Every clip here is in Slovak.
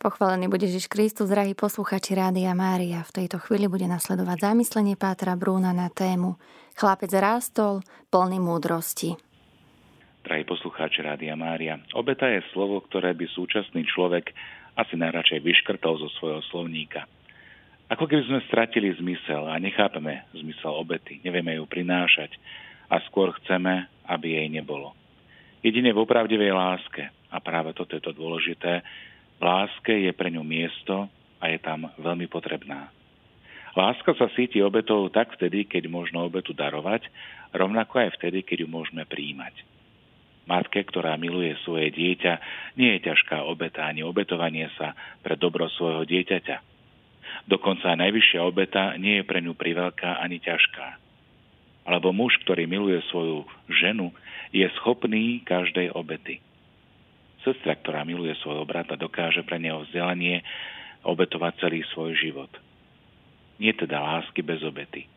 Pochválený bude Ježiš Kristus, drahí posluchači Rádia Mária. V tejto chvíli bude nasledovať zamyslenie Pátra Brúna na tému Chlapec rástol, plný múdrosti. Drahí poslucháči Rádia Mária, obeta je slovo, ktoré by súčasný človek asi najradšej vyškrtol zo svojho slovníka. Ako keby sme stratili zmysel a nechápeme zmysel obety, nevieme ju prinášať a skôr chceme, aby jej nebolo. Jedine v opravdivej láske, a práve toto je to dôležité, láske je pre ňu miesto a je tam veľmi potrebná. Láska sa síti obetou tak vtedy, keď možno obetu darovať, rovnako aj vtedy, keď ju môžeme príjmať. Matke, ktorá miluje svoje dieťa, nie je ťažká obeta ani obetovanie sa pre dobro svojho dieťaťa. Dokonca najvyššia obeta nie je pre ňu priveľká ani ťažká. Alebo muž, ktorý miluje svoju ženu, je schopný každej obety. Sestra, ktorá miluje svojho brata, dokáže pre neho vzdelanie obetovať celý svoj život. Nie teda lásky bez obety.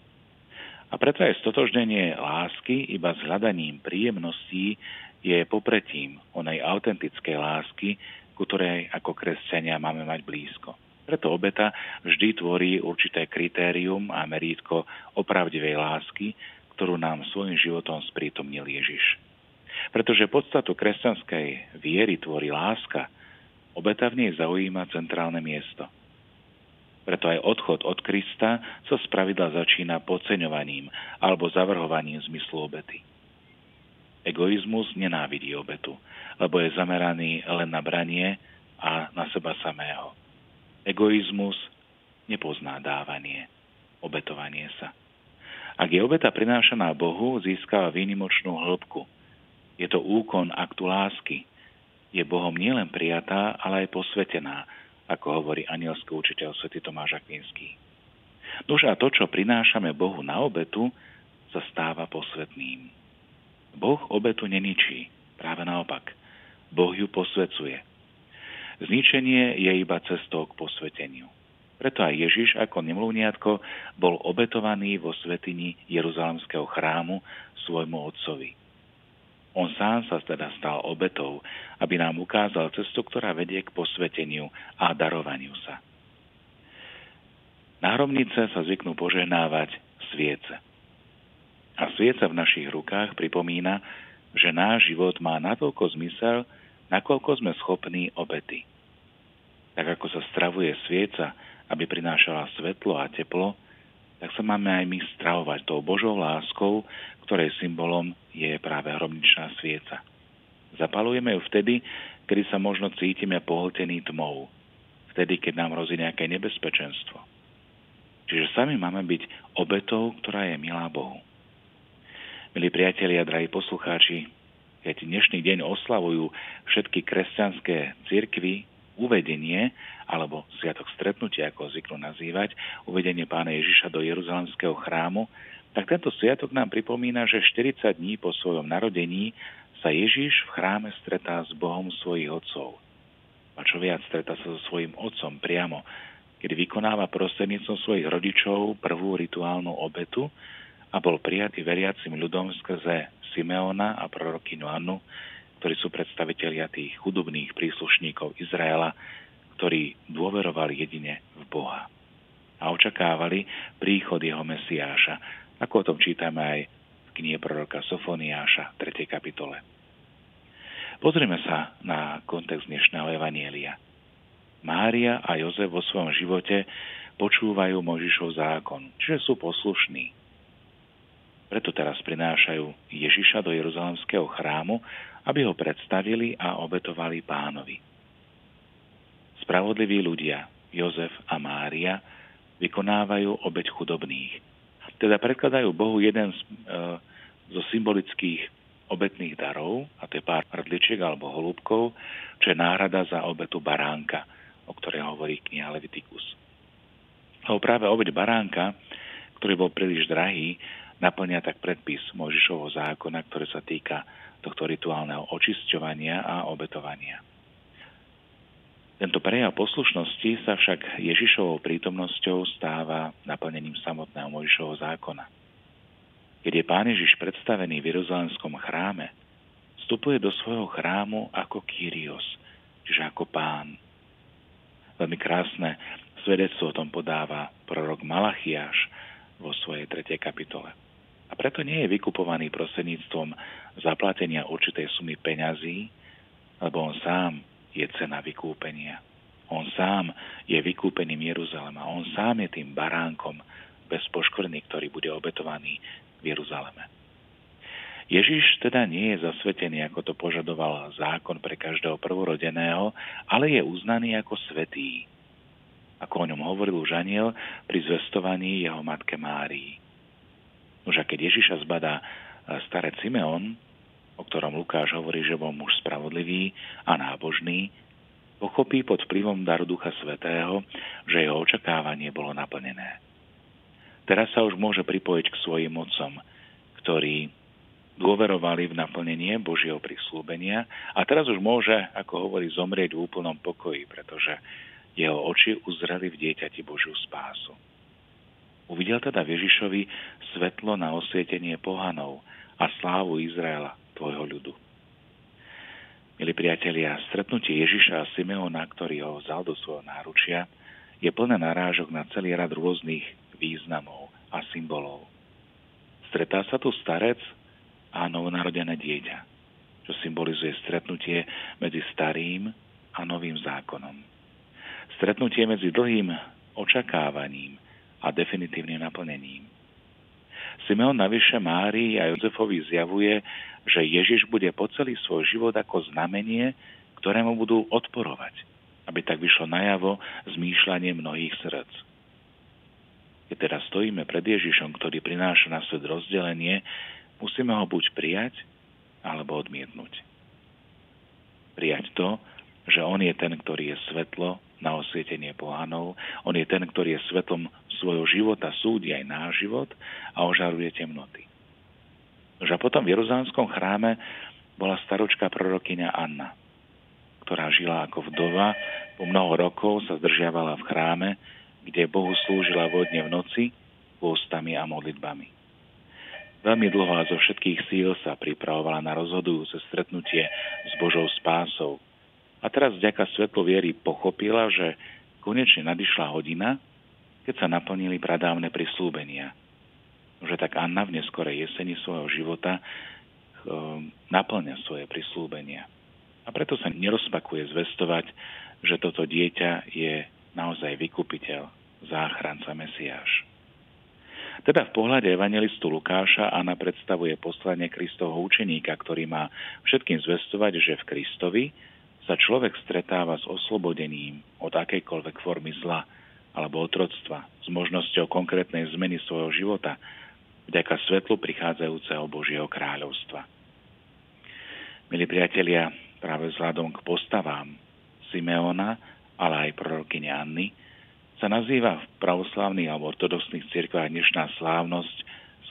A preto aj stotožnenie lásky iba s hľadaním príjemností je popretím onej autentickej lásky, ktorej ako kresťania máme mať blízko. Preto obeta vždy tvorí určité kritérium a merítko opravdivej lásky, ktorú nám svojim životom sprítomnil Ježiš. Pretože podstatu kresťanskej viery tvorí láska, obeta v nej zaujíma centrálne miesto. Preto aj odchod od Krista sa spravidla začína podceňovaním alebo zavrhovaním zmyslu obety. Egoizmus nenávidí obetu, lebo je zameraný len na branie a na seba samého. Egoizmus nepozná dávanie, obetovanie sa. Ak je obeta prinášaná Bohu, získava výnimočnú hĺbku – je to úkon aktu lásky. Je Bohom nielen prijatá, ale aj posvetená, ako hovorí anielský učiteľ svätý Tomáš Akvinský. Nož a to, čo prinášame Bohu na obetu, sa stáva posvetným. Boh obetu neničí, práve naopak. Boh ju posvecuje. Zničenie je iba cestou k posveteniu. Preto aj Ježiš ako nemluvniatko bol obetovaný vo svetini Jeruzalemského chrámu svojmu otcovi. On sám sa teda stal obetou, aby nám ukázal cestu, ktorá vedie k posveteniu a darovaniu sa. Na hromnice sa zvyknú požehnávať sviece. A svieca v našich rukách pripomína, že náš život má natoľko zmysel, nakoľko sme schopní obety. Tak ako sa stravuje svieca, aby prinášala svetlo a teplo, tak sa máme aj my stravovať tou Božou láskou, ktorej symbolom je práve hromničná svieca. Zapalujeme ju vtedy, kedy sa možno cítime pohltený tmou, vtedy, keď nám hrozí nejaké nebezpečenstvo. Čiže sami máme byť obetou, ktorá je milá Bohu. Milí priatelia, drahí poslucháči, keď dnešný deň oslavujú všetky kresťanské cirkvy, uvedenie, alebo Sviatok stretnutia, ako zvyknú nazývať, uvedenie pána Ježiša do Jeruzalemského chrámu, tak tento sviatok nám pripomína, že 40 dní po svojom narodení sa Ježiš v chráme stretá s Bohom svojich otcov. A čo viac, stretá sa so svojím otcom priamo, kedy vykonáva prostredníctvom svojich rodičov prvú rituálnu obetu a bol prijatý veriacim ľudom skrze Simeona a prorokyňu Annu, ktorí sú predstavitelia tých chudobných príslušníkov Izraela, ktorí dôverovali jedine v Boha a očakávali príchod jeho Mesiáša, ako o tom čítame aj v knihe proroka Sofoniáša, 3. kapitole. Pozrieme sa na kontext dnešného Evanielia. Mária a Jozef vo svojom živote počúvajú Možišov zákon, čiže sú poslušní. Preto teraz prinášajú Ježiša do Jeruzalemského chrámu aby ho predstavili a obetovali pánovi. Spravodliví ľudia, Jozef a Mária, vykonávajú obeď chudobných. Teda predkladajú Bohu jeden z, e, zo symbolických obetných darov, a to je pár hrdličiek alebo holúbkov, čo je náhrada za obetu baránka, o ktorej hovorí kniha Levitikus. Lebo práve obeď baránka, ktorý bol príliš drahý, naplňa tak predpis Možišovho zákona, ktorý sa týka tohto rituálneho očisťovania a obetovania. Tento prejav poslušnosti sa však Ježišovou prítomnosťou stáva naplnením samotného Mojžišovho zákona. Keď je Pán Ježiš predstavený v Jeruzalemskom chráme, vstupuje do svojho chrámu ako Kyrios, čiže ako Pán. Veľmi krásne svedectvo o tom podáva prorok Malachiáš vo svojej tretej kapitole. A preto nie je vykupovaný prostredníctvom zaplatenia určitej sumy peňazí, lebo on sám je cena vykúpenia. On sám je vykúpením Jeruzalema. On sám je tým baránkom bez poškvrny, ktorý bude obetovaný v Jeruzaleme. Ježiš teda nie je zasvetený, ako to požadoval zákon pre každého prvorodeného, ale je uznaný ako svetý, ako o ňom hovoril už aniel pri zvestovaní jeho matke Márii. Už a keď Ježiša zbadá e, starec Simeon, o ktorom Lukáš hovorí, že bol muž spravodlivý a nábožný, pochopí pod vplyvom daru Ducha Svetého, že jeho očakávanie bolo naplnené. Teraz sa už môže pripojiť k svojim mocom, ktorí dôverovali v naplnenie Božieho prislúbenia a teraz už môže, ako hovorí, zomrieť v úplnom pokoji, pretože jeho oči uzreli v dieťati Božiu spásu. Uvidel teda Ježišovi svetlo na osvietenie pohanov a slávu Izraela, tvojho ľudu. Milí priatelia, stretnutie Ježiša a Simeona, ktorý ho vzal do svojho náručia, je plné narážok na celý rad rôznych významov a symbolov. Stretá sa tu starec a novonarodené dieťa, čo symbolizuje stretnutie medzi starým a novým zákonom. Stretnutie medzi dlhým očakávaním a definitívnym naplnením. Simeon navyše Márii a Jozefovi zjavuje, že Ježiš bude po celý svoj život ako znamenie, ktorému budú odporovať, aby tak vyšlo najavo zmýšľanie mnohých srdc. Keď teraz stojíme pred Ježišom, ktorý prináša na svet rozdelenie, Musíme ho buď prijať, alebo odmietnúť. Prijať to, že on je ten, ktorý je svetlo na osvietenie pohanov, on je ten, ktorý je svetlom svojho života, súdi aj náš život a ožaruje temnoty. Že potom v Jeruzalemskom chráme bola staročka prorokyňa Anna, ktorá žila ako vdova, po mnoho rokov sa zdržiavala v chráme, kde Bohu slúžila vodne v noci, ústami a modlitbami. Veľmi dlho a zo všetkých síl sa pripravovala na rozhodujúce stretnutie s Božou spásou. A teraz vďaka svetlo viery pochopila, že konečne nadišla hodina, keď sa naplnili pradávne prislúbenia. Že tak Anna v neskorej jeseni svojho života ehm, naplňa svoje prislúbenia. A preto sa nerozpakuje zvestovať, že toto dieťa je naozaj vykupiteľ, záchranca Mesiáš. Teda v pohľade evangelistu Lukáša Anna predstavuje poslanie Kristovho učeníka, ktorý má všetkým zvestovať, že v Kristovi sa človek stretáva s oslobodením od akejkoľvek formy zla alebo otroctva, s možnosťou konkrétnej zmeny svojho života vďaka svetlu prichádzajúceho Božieho kráľovstva. Milí priatelia, práve vzhľadom k postavám Simeona, ale aj prorokyne Anny, sa nazýva v pravoslavných alebo ortodoxných cirkvách dnešná slávnosť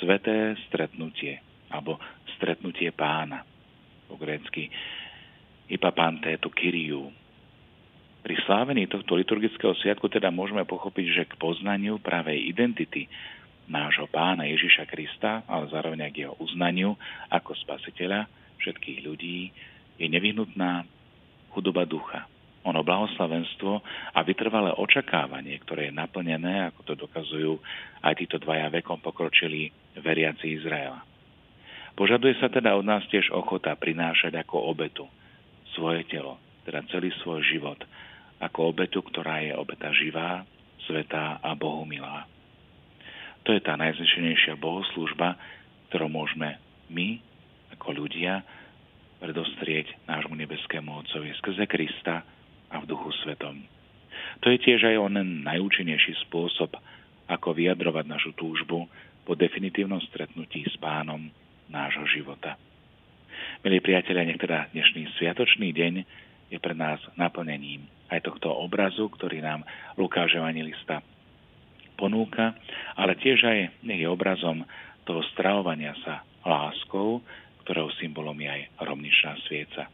Sveté stretnutie alebo stretnutie pána po grécky Ipapantétu Kyriu. Slávení tohto liturgického sviatku teda môžeme pochopiť, že k poznaniu pravej identity nášho pána Ježiša Krista, ale zároveň aj k jeho uznaniu ako spasiteľa všetkých ľudí, je nevyhnutná chudoba ducha, ono blahoslavenstvo a vytrvalé očakávanie, ktoré je naplnené, ako to dokazujú aj títo dvaja vekom pokročili veriaci Izraela. Požaduje sa teda od nás tiež ochota prinášať ako obetu svoje telo, teda celý svoj život, ako obetu, ktorá je obeta živá, svetá a Bohu milá. To je tá najznešenejšia bohoslúžba, ktorou môžeme my, ako ľudia, predostrieť nášmu nebeskému Otcovi skrze Krista, a v duchu svetom. To je tiež aj onen najúčinnejší spôsob, ako vyjadrovať našu túžbu po definitívnom stretnutí s pánom nášho života. Milí priatelia, nech teda dnešný sviatočný deň je pre nás naplnením aj tohto obrazu, ktorý nám Lukáš Evangelista ponúka, ale tiež aj je obrazom toho stravovania sa láskou, ktorého symbolom je aj rovničná svieca.